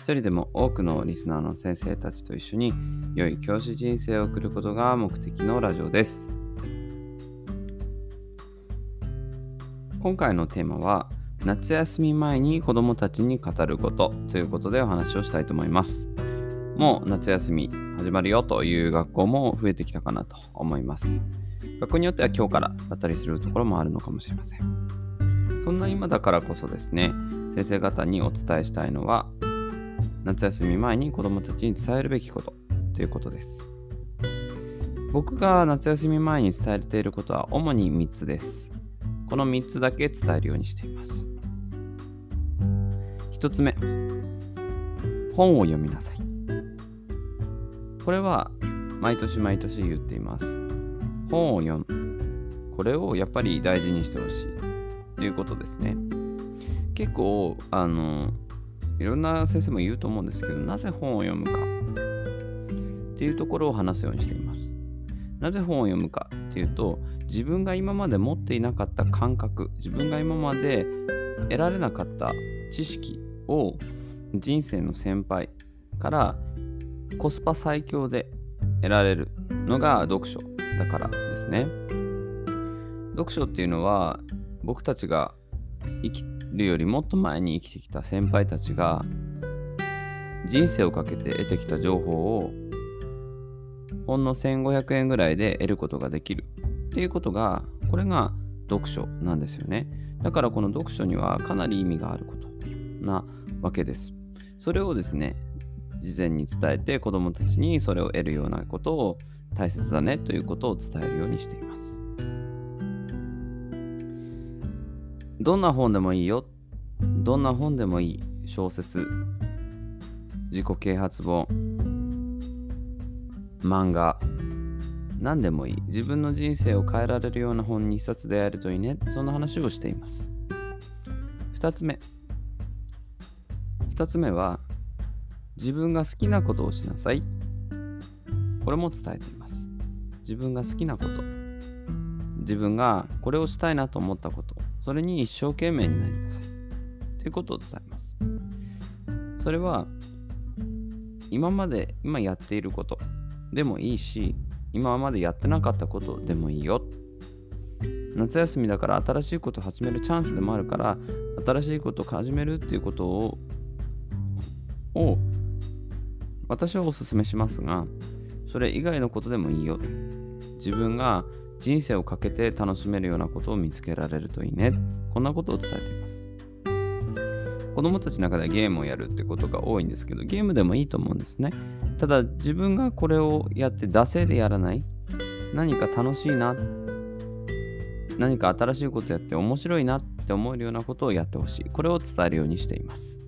一人でも多くのリスナーの先生たちと一緒に良い教師人生を送ることが目的のラジオです。今回のテーマは夏休み前に子どもたちに語ることということでお話をしたいと思います。もう夏休み始まるよという学校も増えてきたかなと思います。学校によっては今日からだったりするところもあるのかもしれません。そんな今だからこそですね、先生方にお伝えしたいのは夏休み前に子どもたちに伝えるべきことということです。僕が夏休み前に伝えていることは主に3つです。この3つだけ伝えるようにしています。1つ目、本を読みなさい。これは毎年毎年言っています。本を読む。これをやっぱり大事にしてほしいということですね。結構、あの、いろんな先生も言うと思うんですけど、なぜ本を読むかっていうところを話すようにしています。なぜ本を読むかっていうと、自分が今まで持っていなかった感覚、自分が今まで得られなかった知識を人生の先輩からコスパ最強で得られるのが読書だからですね。読書っていうのは僕たちが生きるよりもっと前に生きてきた先輩たちが人生をかけて得てきた情報をほんの1500円ぐらいで得ることができる。っていうことがこれが読書なんですよね。だからこの読書にはかなり意味があることなわけです。それをですね事前に伝えて子どもたちにそれを得るようなことを大切だねということを伝えるようにしています。どんな本でもいいよ。どんな本でもいい。小説、自己啓発本、漫画、何でもいい。自分の人生を変えられるような本に一冊であるといいね。そんな話をしています。二つ目。二つ目は、自分が好きなことをしなさい。これも伝えています。自分が好きなこと。自分がこれをしたいなと思ったこと。それに一生懸命になりなさい。ということを伝えます。それは、今まで、今やっていることでもいいし、今までやってなかったことでもいいよ。夏休みだから新しいことを始めるチャンスでもあるから、新しいことを始めるっていうことを、を私はお勧めしますが、それ以外のことでもいいよ。自分が人生をかけて楽しめるようなことを見つけられるといいね。こんなことを伝えています。子供たちの中でゲームをやるってことが多いんですけど、ゲームでもいいと思うんですね。ただ自分がこれをやって惰性でやらない。何か楽しいな。何か新しいことやって面白いなって思えるようなことをやってほしい。これを伝えるようにしています。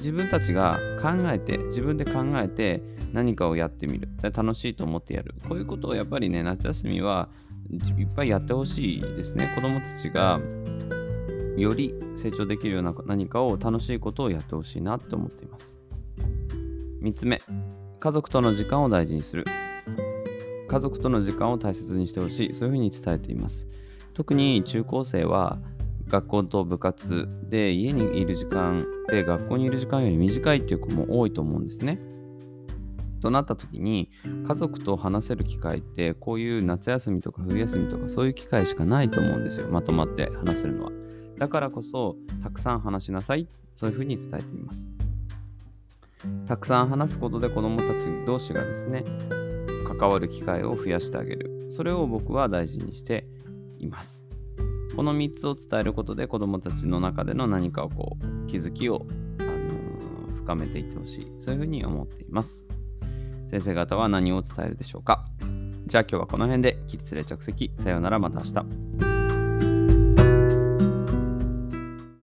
自分たちが考えて、自分で考えて何かをやってみる。楽しいと思ってやる。こういうことをやっぱりね、夏休みはいっぱいやってほしいですね。子供たちがより成長できるような何かを楽しいことをやってほしいなって思っています。3つ目、家族との時間を大事にする。家族との時間を大切にしてほしい。そういうふうに伝えています。特に中高生は学校と部活で家にいる時間で学校にいる時間より短いっていう子も多いと思うんですね。となった時に家族と話せる機会ってこういう夏休みとか冬休みとかそういう機会しかないと思うんですよ。まとまって話せるのは。だからこそたくさん話しなさい。そういうふうに伝えています。たくさん話すことで子どもたち同士がですね関わる機会を増やしてあげる。それを僕は大事にしています。この3つを伝えることで子どもたちの中での何かをこう気づきを、あのー、深めていってほしい。そういうふうに思っています。先生方は何を伝えるでしょうか？じゃあ今日はこの辺で起立例着席。さようならまた明日。